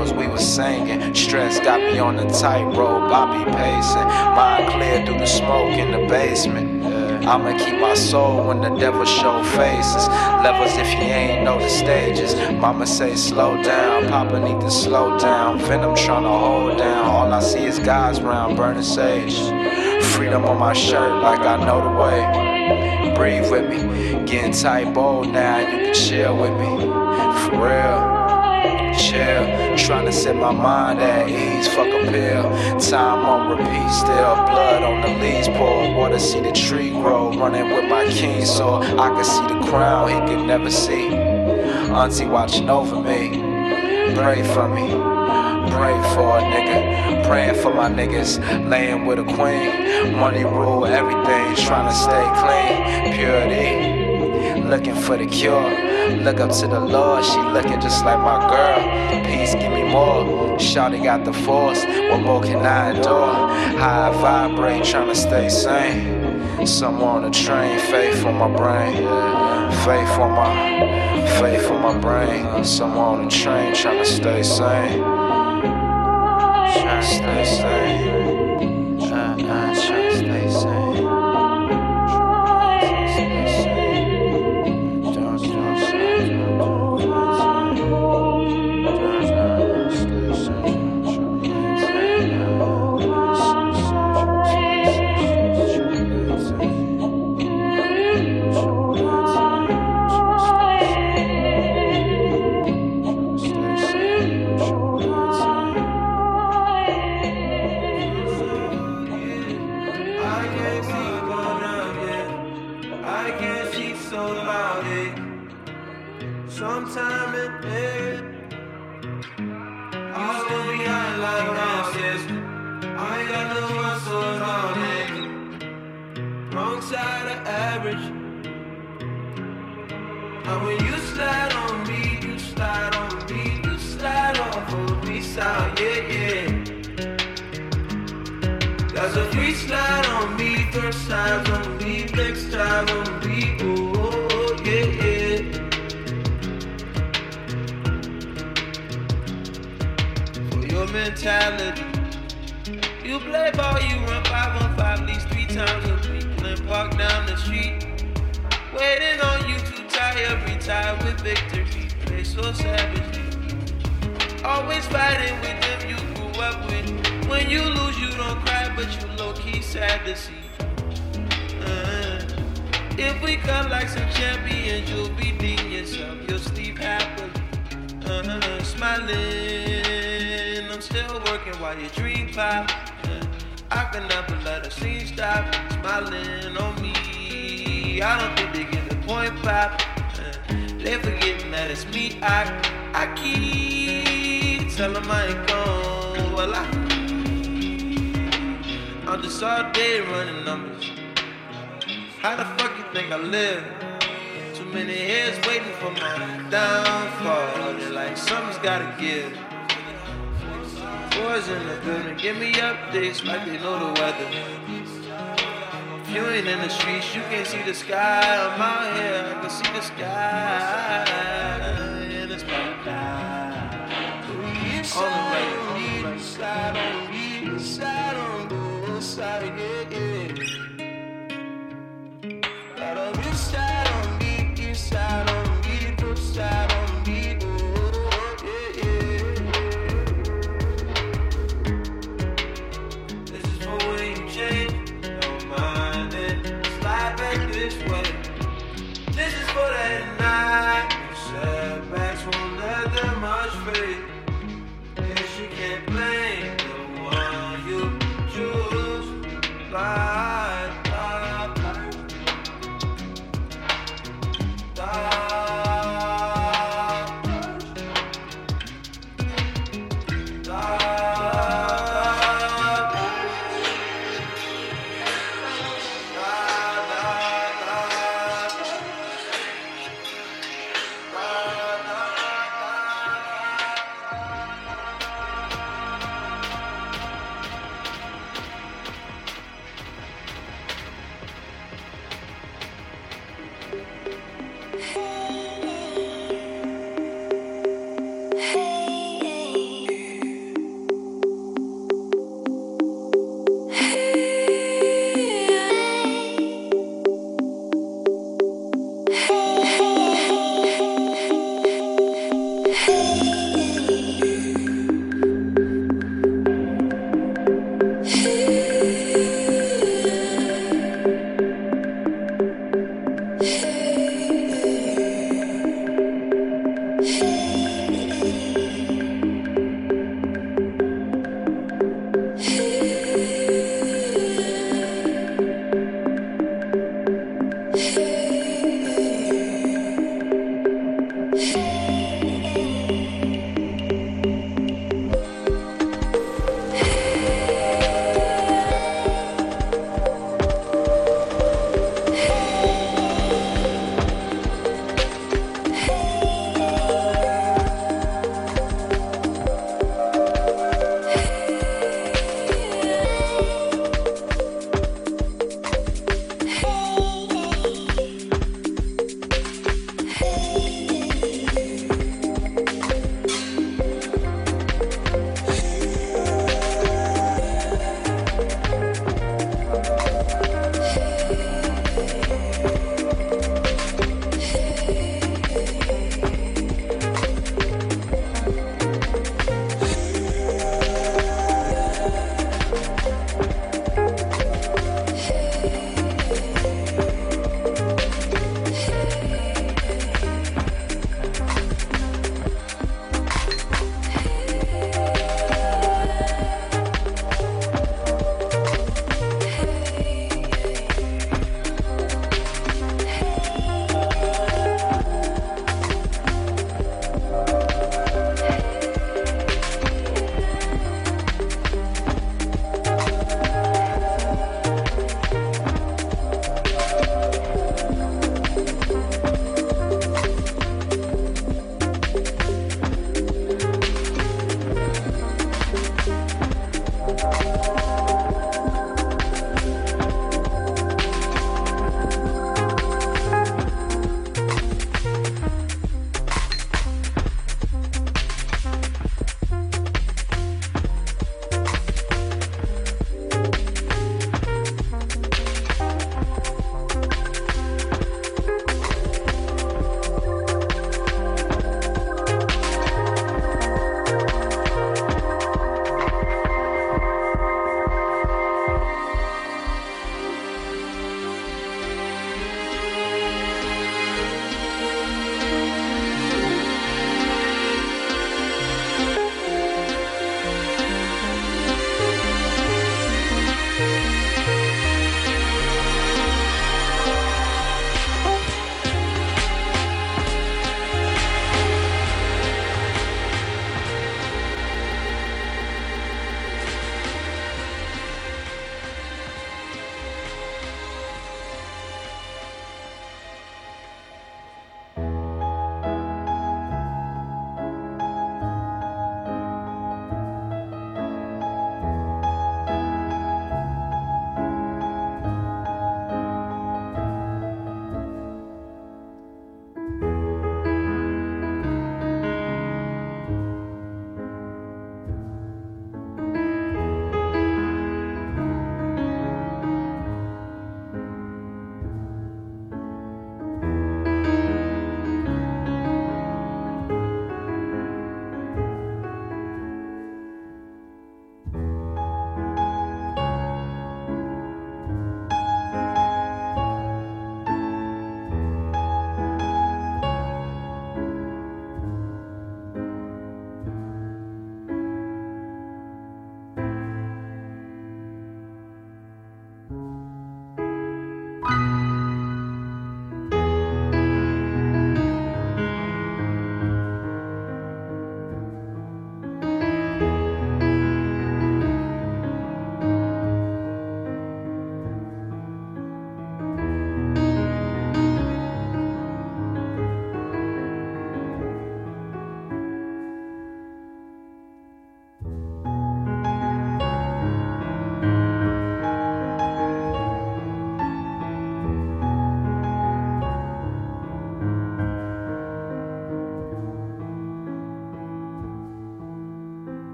Halos. We was singing. Stress got me on the tightrope. I be pacing. Mind clear through the smoke in the basement. I'ma keep my soul when the devil show faces. Levels if you ain't know the stages. Mama say slow down, Papa need to slow down. Venom tryna hold down. All I see is guys round burning sage. Freedom on my shirt like I know the way. Breathe with me, getting tight bold now. You can chill with me, for real chill. Trying to set my mind at ease, fuck a pill. Time on repeat, still blood on the leaves. Pour water, see the tree grow. Running with my king, so I can see the crown he could never see. Auntie watching over me. Pray for me. Pray for a nigga. Praying for my niggas. Laying with a queen. Money rule everything. Trying to stay clean. Purity looking for the cure. Look up to the Lord, she looking just like my girl. Peace, give me more. Shawty got the force, what more can I endure? High vibrate, trying to stay sane. Someone on the train, faith on my brain. Faith on my, faith on my brain. Someone on the train, trying to stay sane. Trying to stay sane. that it's me. I I keep telling I ain't gone. Well, I, I'm just all day running numbers. How the fuck you think I live? Too many years waiting for my downfall. They're like something's gotta give. Boys in the building, give me updates like they know the weather you ain't in the streets, you can't see the sky. I'm out here, I can see the sky. inside, on the right, on the inside, on the inside, yeah.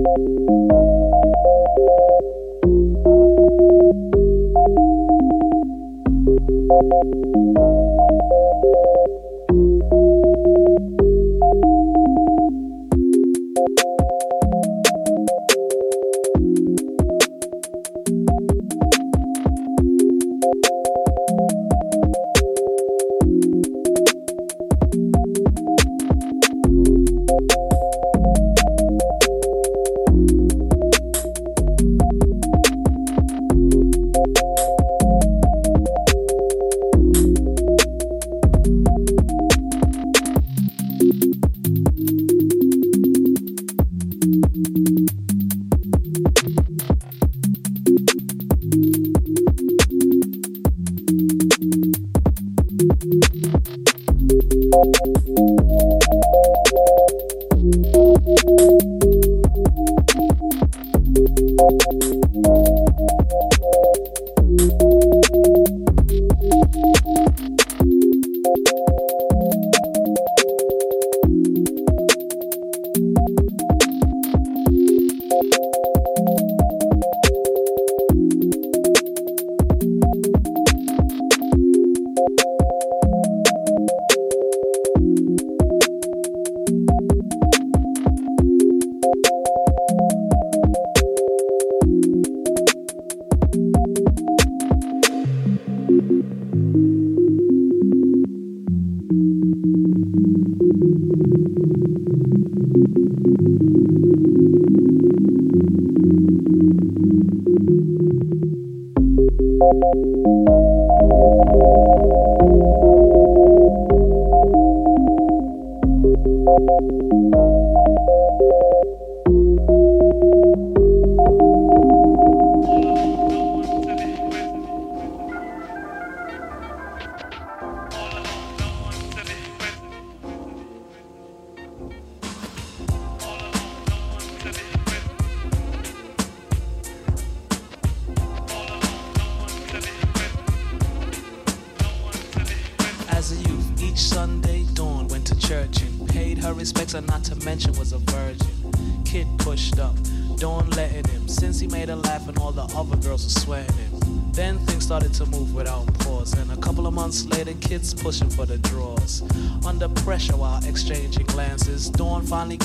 you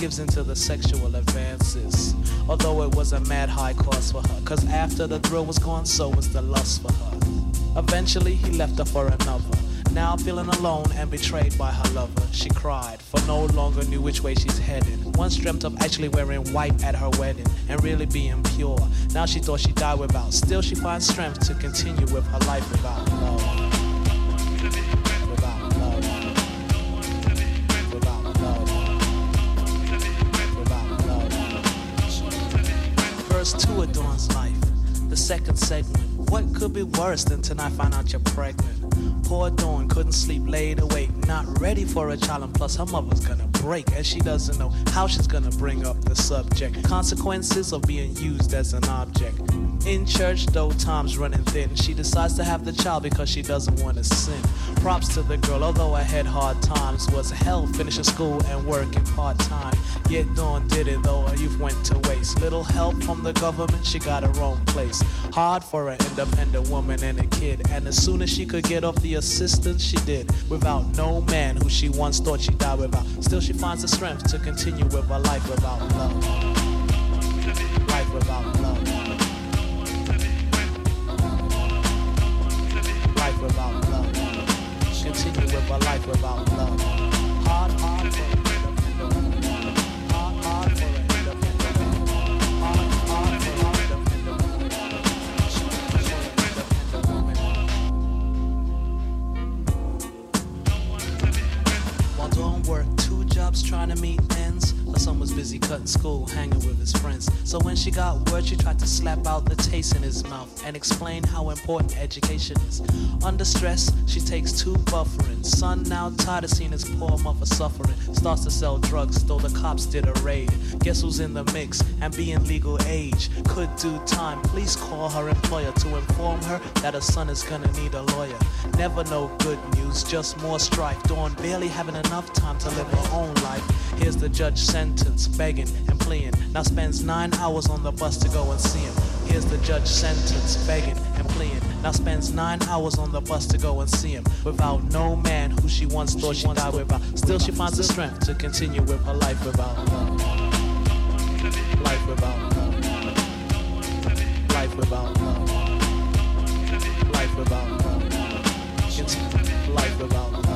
gives into the sexual advances. Although it was a mad high cost for her, cause after the thrill was gone, so was the lust for her. Eventually, he left her for another. Now feeling alone and betrayed by her lover, she cried, for no longer knew which way she's headed. Once dreamt of actually wearing white at her wedding and really being pure. Now she thought she'd die without. Still, she finds strength to continue with her life without love. To Dawn's life. The second segment. What could be worse than tonight find out you're pregnant? Poor Dawn couldn't sleep, laid awake, not ready for a child, and plus her mother's gonna break, and she doesn't know how she's gonna bring up the subject. Consequences of being used as an object. In church, though time's running thin, she decides to have the child because she doesn't want to sin. Props to the girl, although I had hard times, was hell finishing school and working part time. Yet Dawn did it though her youth went to waste. Little help from the government, she got her own place. Hard for an independent woman and a kid, and as soon as she could get off the assistance, she did. Without no man who she once thought she died without. Still, she finds the strength to continue with her life without love. Life without love. Continue with a life without love. Hard, hard While doing work, two jobs trying to meet ends. Son was busy cutting school, hanging with his friends. So when she got word, she tried to slap out the taste in his mouth and explain how important education is. Under stress, she takes two Bufferin. Son now tired of seeing his poor mother suffering. Starts to sell drugs, though the cops did a raid. Guess who's in the mix and being legal age? Could do time. Please call her employer to inform her that her son is gonna need a lawyer. Never no good news, just more strife. Dawn barely having enough time to live her own life. Here's the judge sentence, begging and pleading. Now spends nine hours on the bus to go and see him. Here's the judge sentence, begging and pleading. Now spends nine hours on the bus to go and see him. Without no man who she once thought she died without. Still she finds the strength to continue with her life without love. Life without love. Life without love. Life without love. Life without love.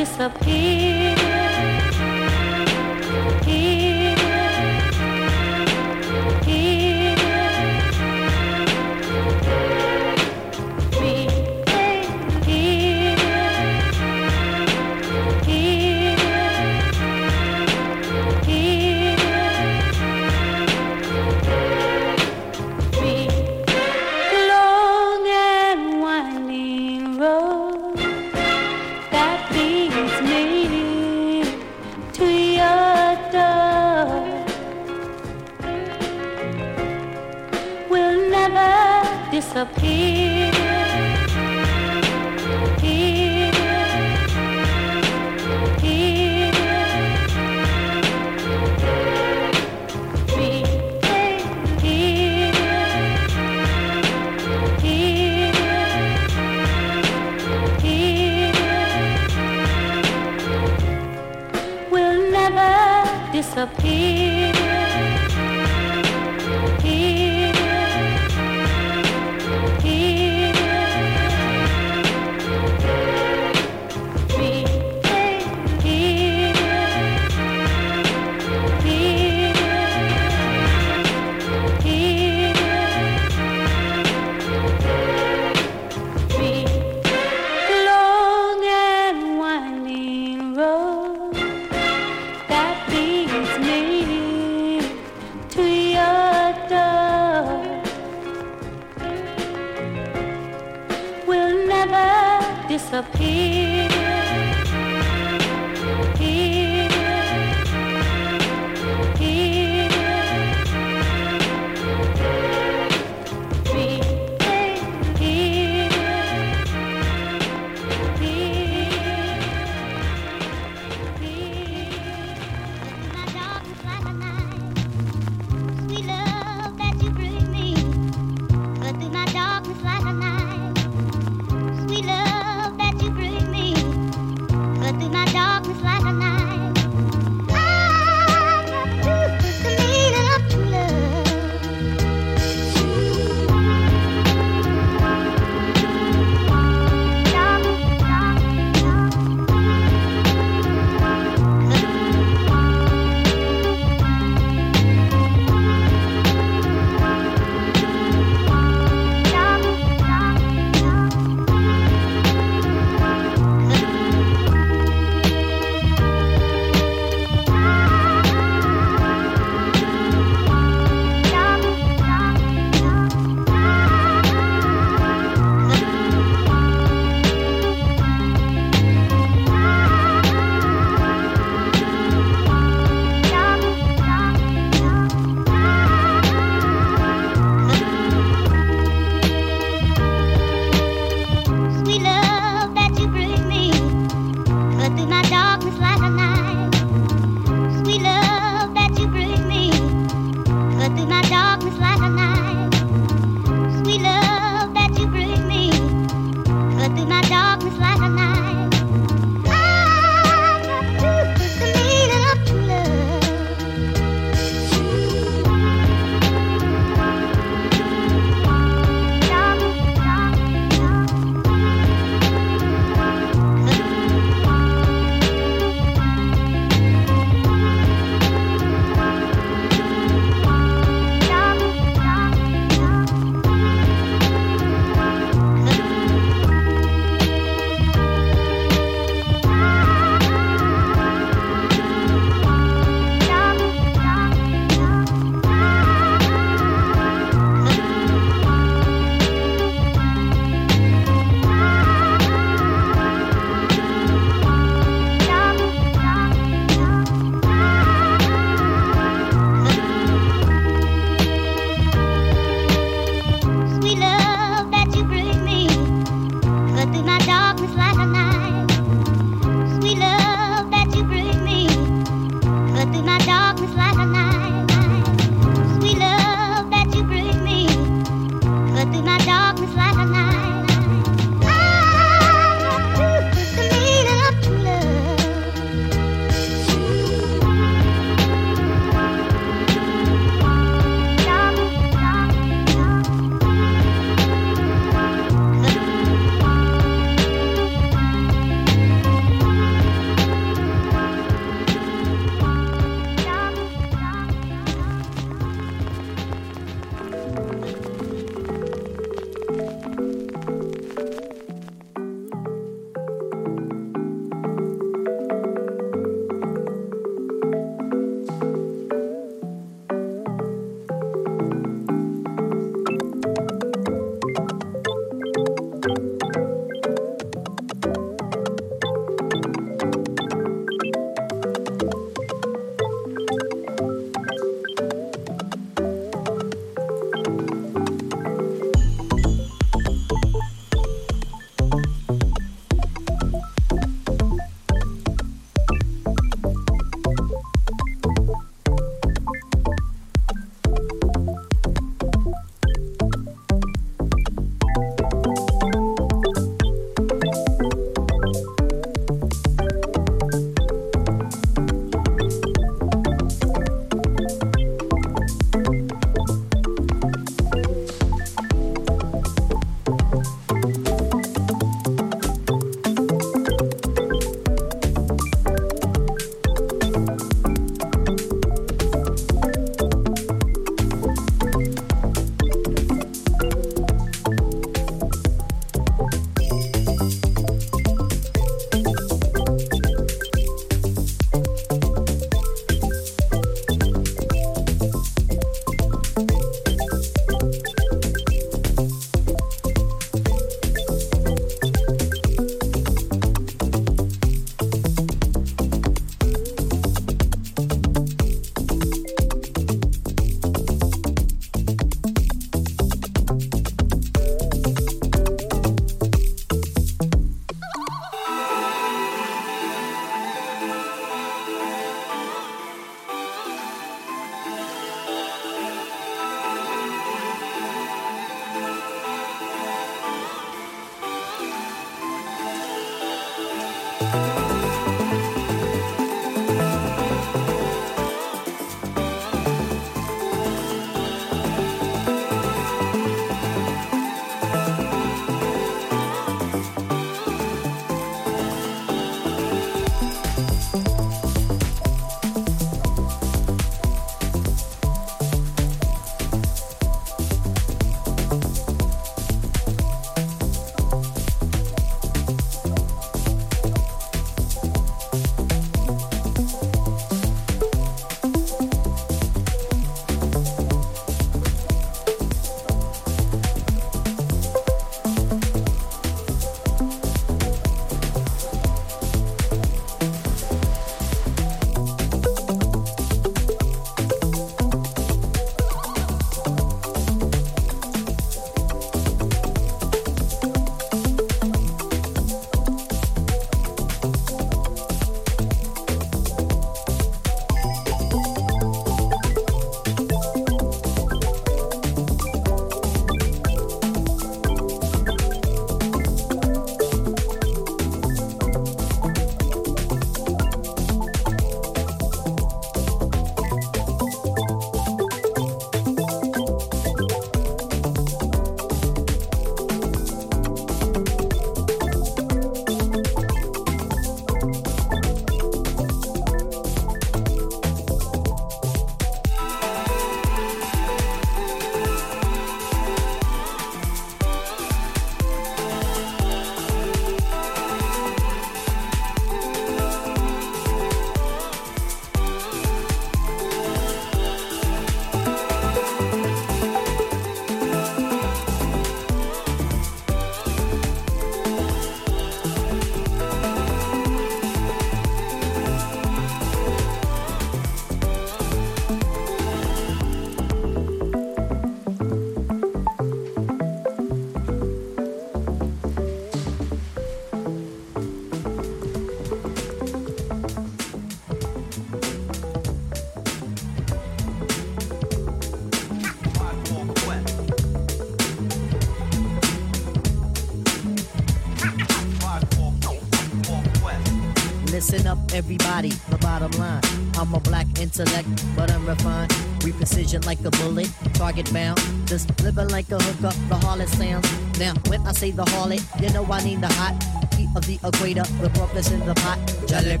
Intellect, but I'm refined. We precision like a bullet, target bound. Just living like a hooker, the harlot sounds. Now, when I say the harlot, you know I need the hot heat of the equator. The brokers in the pot. Jalik,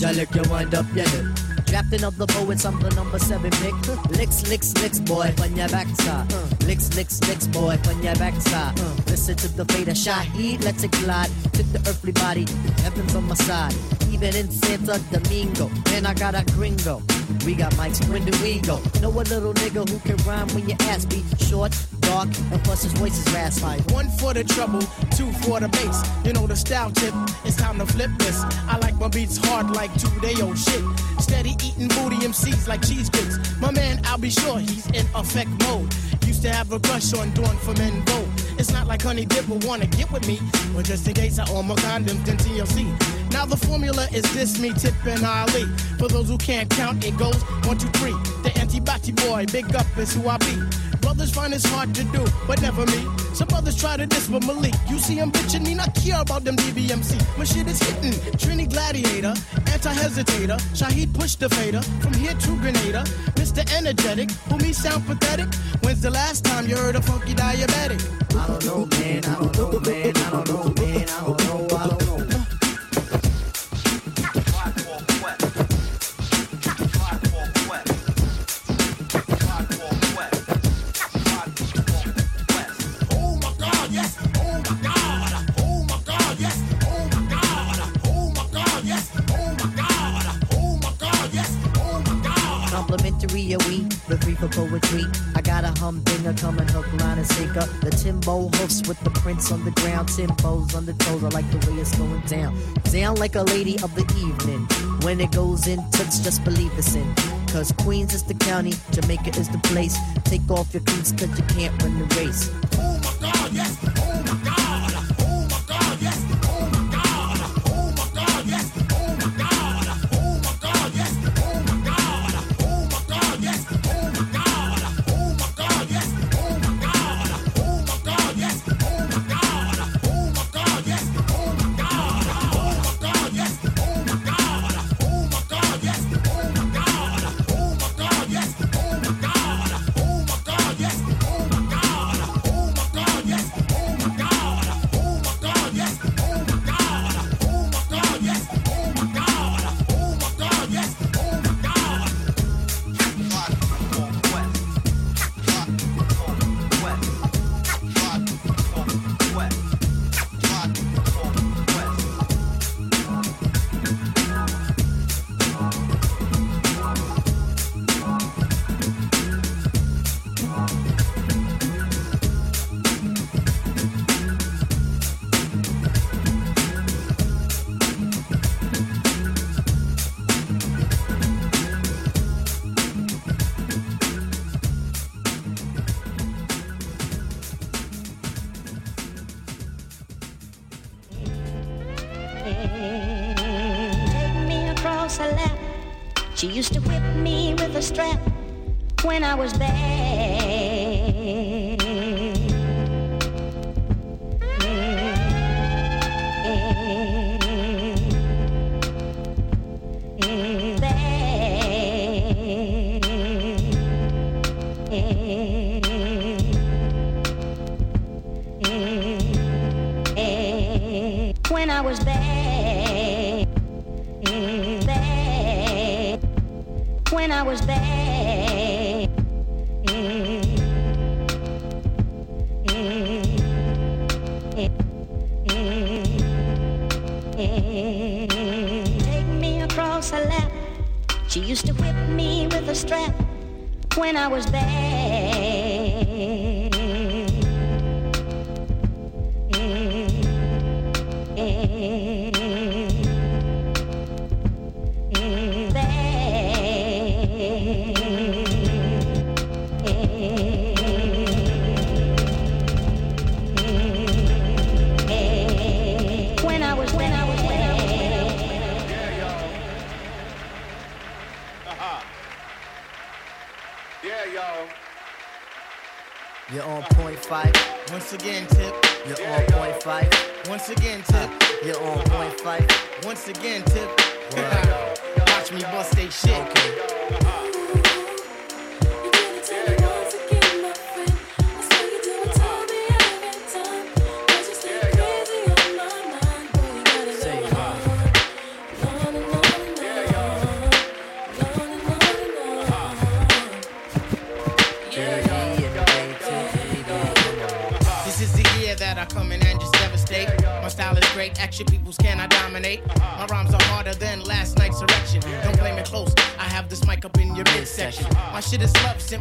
Jalik, you wind up your lip. Captain of the poets, I'm the number seven pick. Licks, licks, licks, boy, on your backside. Uh. Licks, licks, licks, boy, on your backside. Uh. Listen to the fate of Shaheed, let's it glide. Took the earthly body, heaven's on my side. Even in Santa Domingo, and I got a gringo. We got mics, when do we go? Know a little nigga who can rhyme when your ass be short, dark, and plus his voice is raspy. One for the trouble, two for the bass. You know the style tip, it's time to flip this. I like my beats hard like two day old shit. Steady eating booty MCs like cheesecakes. My man, I'll be sure he's in effect mode. Used to have a crush on Dawn from Vogue. It's not like Honey Dip will wanna get with me. But just in case I own my condoms, then TLC. Now the formula is this, me, Tip, and Ali. For those who can't count, it goes one, two, three. The anti-body boy, big up is who I be. Brothers find it's hard to do, but never me. Some others try to diss with Malik. You see him bitching, me not care about them DBMC. My shit is hitting. Trini Gladiator, anti-hesitator. Shaheed push the fader. From here to Grenada. Mr. Energetic, who me sound pathetic. When's the last time you heard a funky diabetic? I don't know, man. I don't know, man. I don't know, man. I don't know. I don't know. For poetry. I got a humdinger coming hook, line, and sinker. The Timbo hoofs with the prints on the ground. Timbos on the toes, I like the way it's going down. Down like a lady of the evening. When it goes in, touch, just believe it's in. Cause Queens is the county, Jamaica is the place. Take off your cleats cause you can't win the race. Oh my God, yes.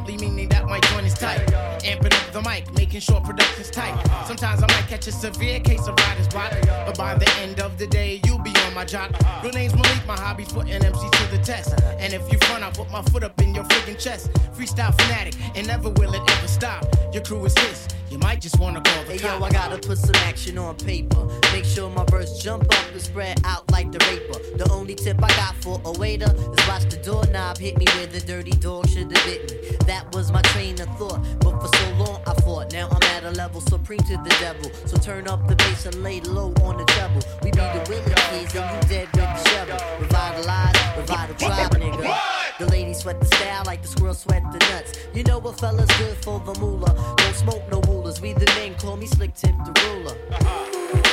Simply meaning that my joint is tight. Amping up the mic, making sure production's tight. Sometimes I might catch a severe case of writer's block, but by the end of the day, you'll be on my jock. Real name's Malik, my hobby's putting MC to the test. And if you front, I'll put my foot up in your friggin' chest. Freestyle fanatic, and never will it ever stop. Your crew is his, you might just wanna call the Hey yo. I gotta put some action on paper. Make sure my verse jump up and spread out like the raper. The only tip I got for a waiter is watch the doorknob hit me where the dirty dog should have bit me. That was my train of thought, but for so long I fought. Now I'm at a level supreme to the devil. So turn up the bass and lay low on the treble. We be the Willie kids and you dead with the shovel. Revitalize, revive the tribe, nigga. The ladies sweat the style like the squirrel sweat the nuts. You know what fella's good for the moolah. Don't smoke no rulers. We the men call me slick tip the ruler.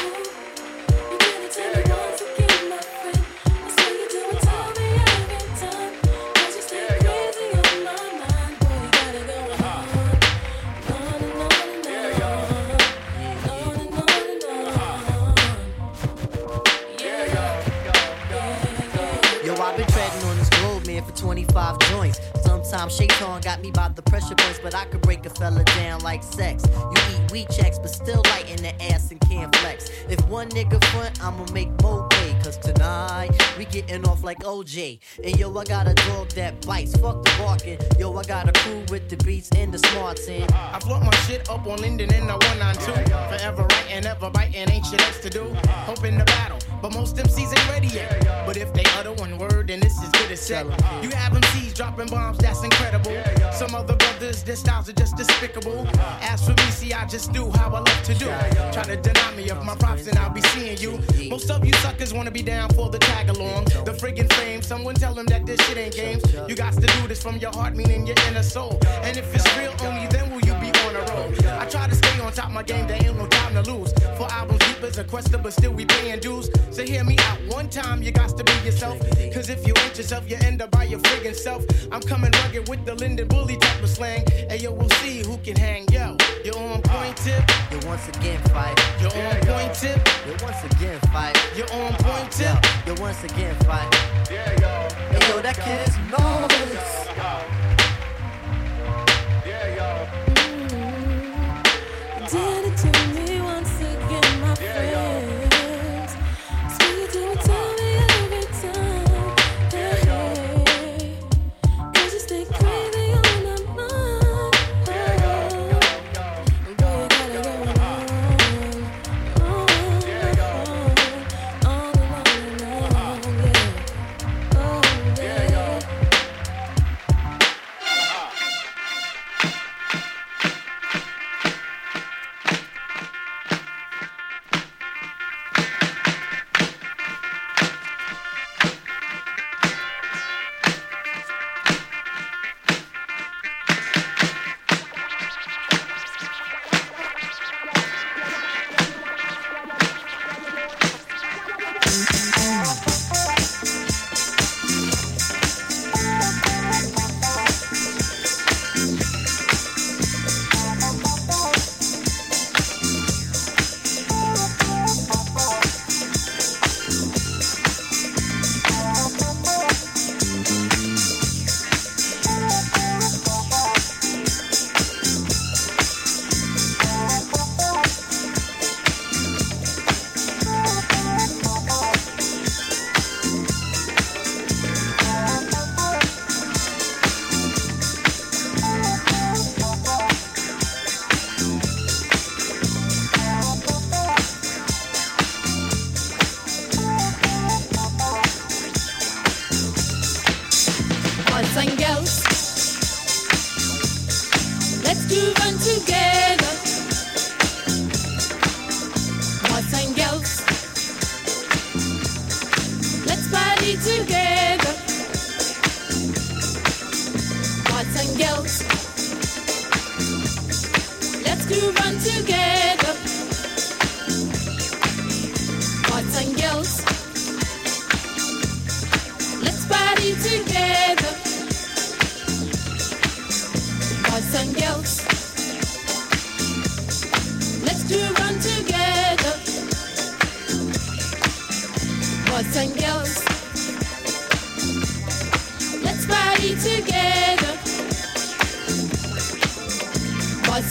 25 joints. Sometimes Shaitan got me by the pressure points, but I could break a fella down like sex. You eat weed checks, but still light in the ass and can't flex. If one nigga front, I'ma make more pay. Cause tonight, we getting off like OJ. And yo, I got a dog that bites, fuck the barking. Yo, I got a crew with the beats and the smarts in. I float my shit up on Linden in the 192. Forever writing, ever biting, ain't shit else to do. Hoping to battle, but most MCs ain't ready yet. But if they utter one word, then this is good as set. You have MCs dropping bombs, that's incredible. Some other brothers, their styles are just despicable. As for me, see, I just do how I love to do. Try to deny me of my props, and I'll be seeing you. Most of you suckers wanna be down for the tag along. The friggin' fame, someone tell them that this shit ain't games. You got to do this from your heart, meaning your inner soul. And if it's real, only then will you be on a roll. I try to stay on top of my game, there ain't no time to lose. For albums deep as a quester, but still we paying dues. So hear me out one time, you got to be yourself. Cause if you ain't yourself, you end up by your friggin' self. I'm coming rugged with the Linden Bully type of slang. And yo, we'll see who can hang. Yo, you're on point tip, You once again fight. you're on point tip, You once again fight. you're on point tip. you once again fight. Yeah, yo. Hey yo, that kid is marvelous.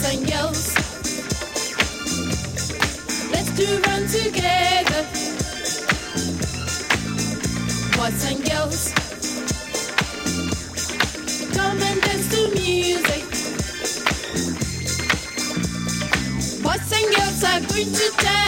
something else. Let's do run together. Boys and girls, Come and dance to music. Boys and girls are going to dance.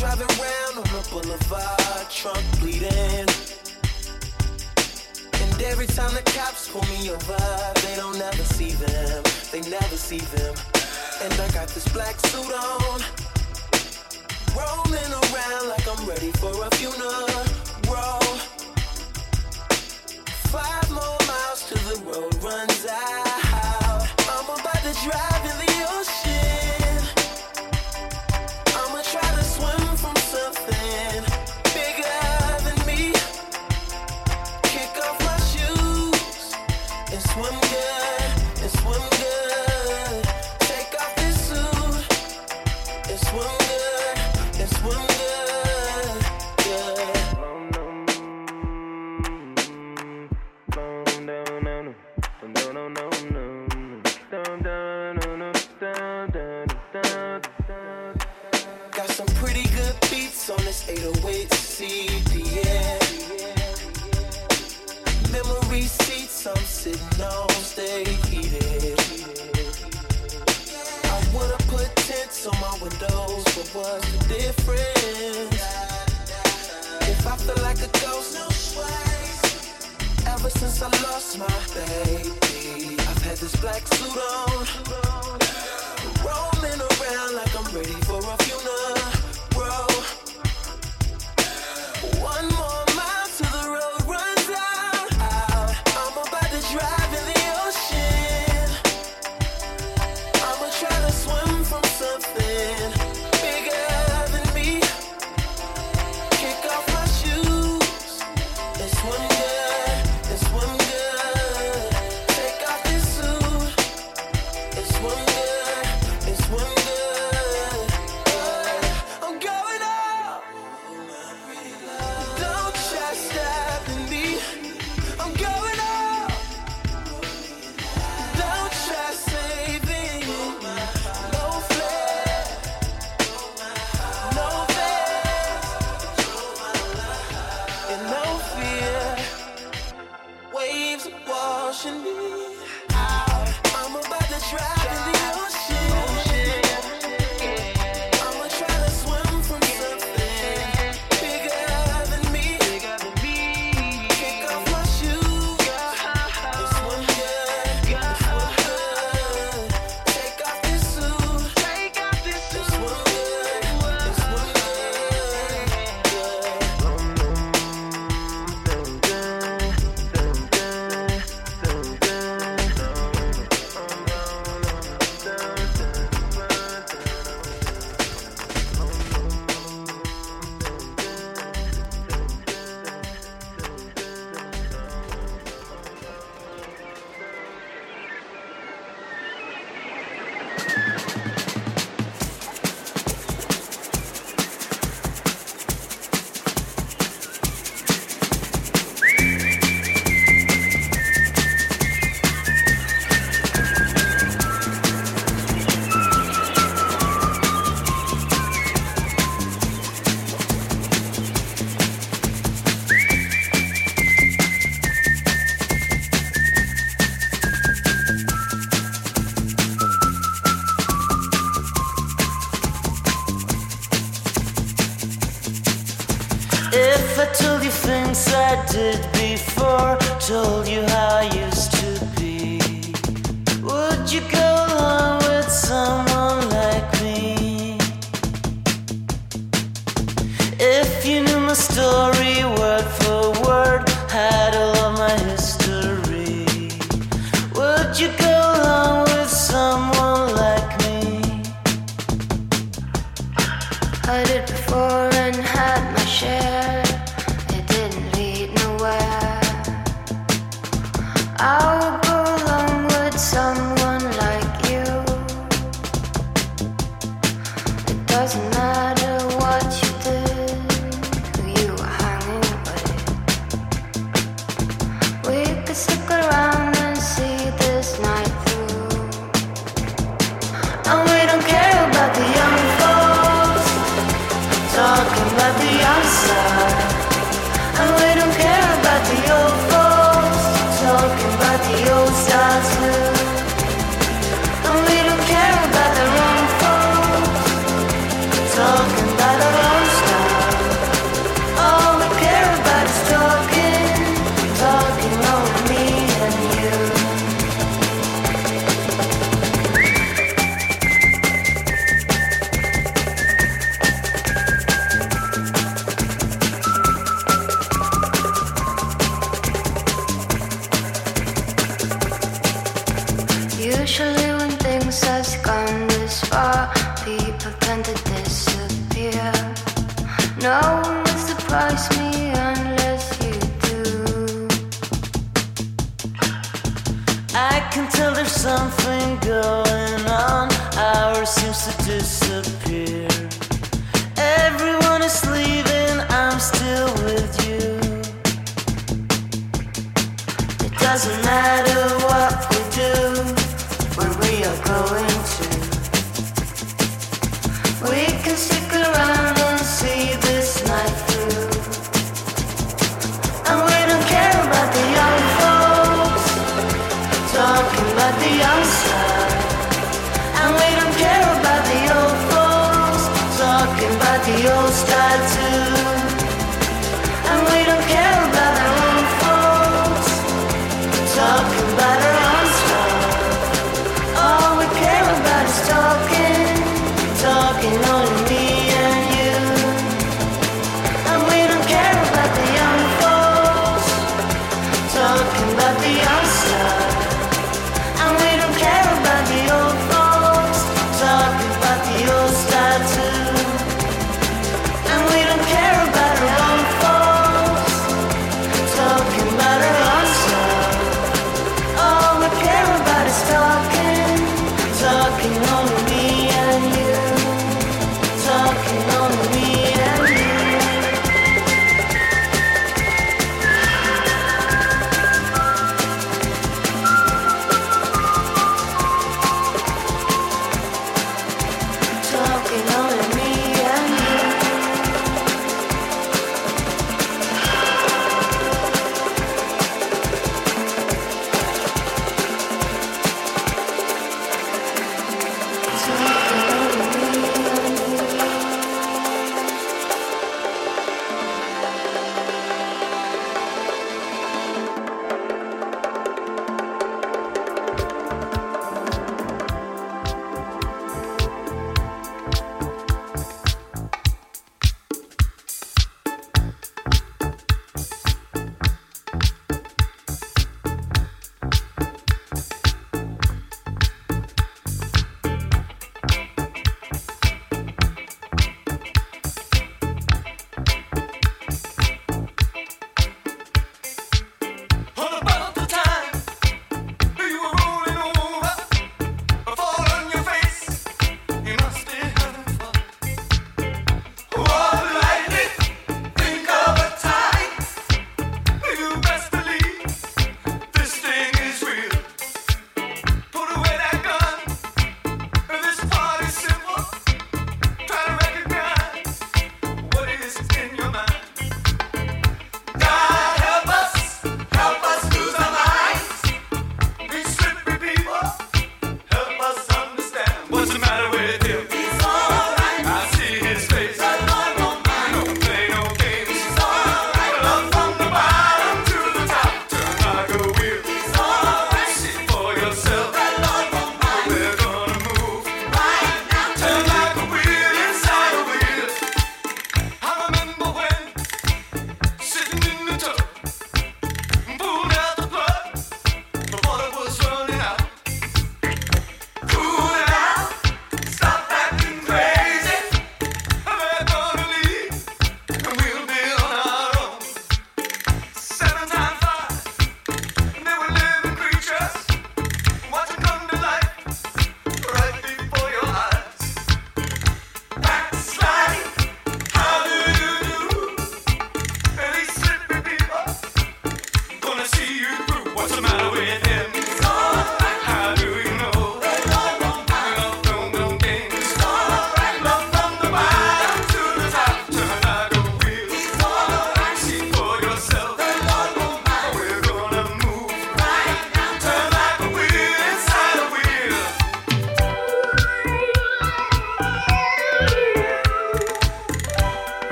Driving round on the boulevard, trunk bleeding. And every time the cops pull me over, they don't ever see them. They never see them. And I got this black suit on, rolling around like I'm ready for a funeral. Five more miles to the road, run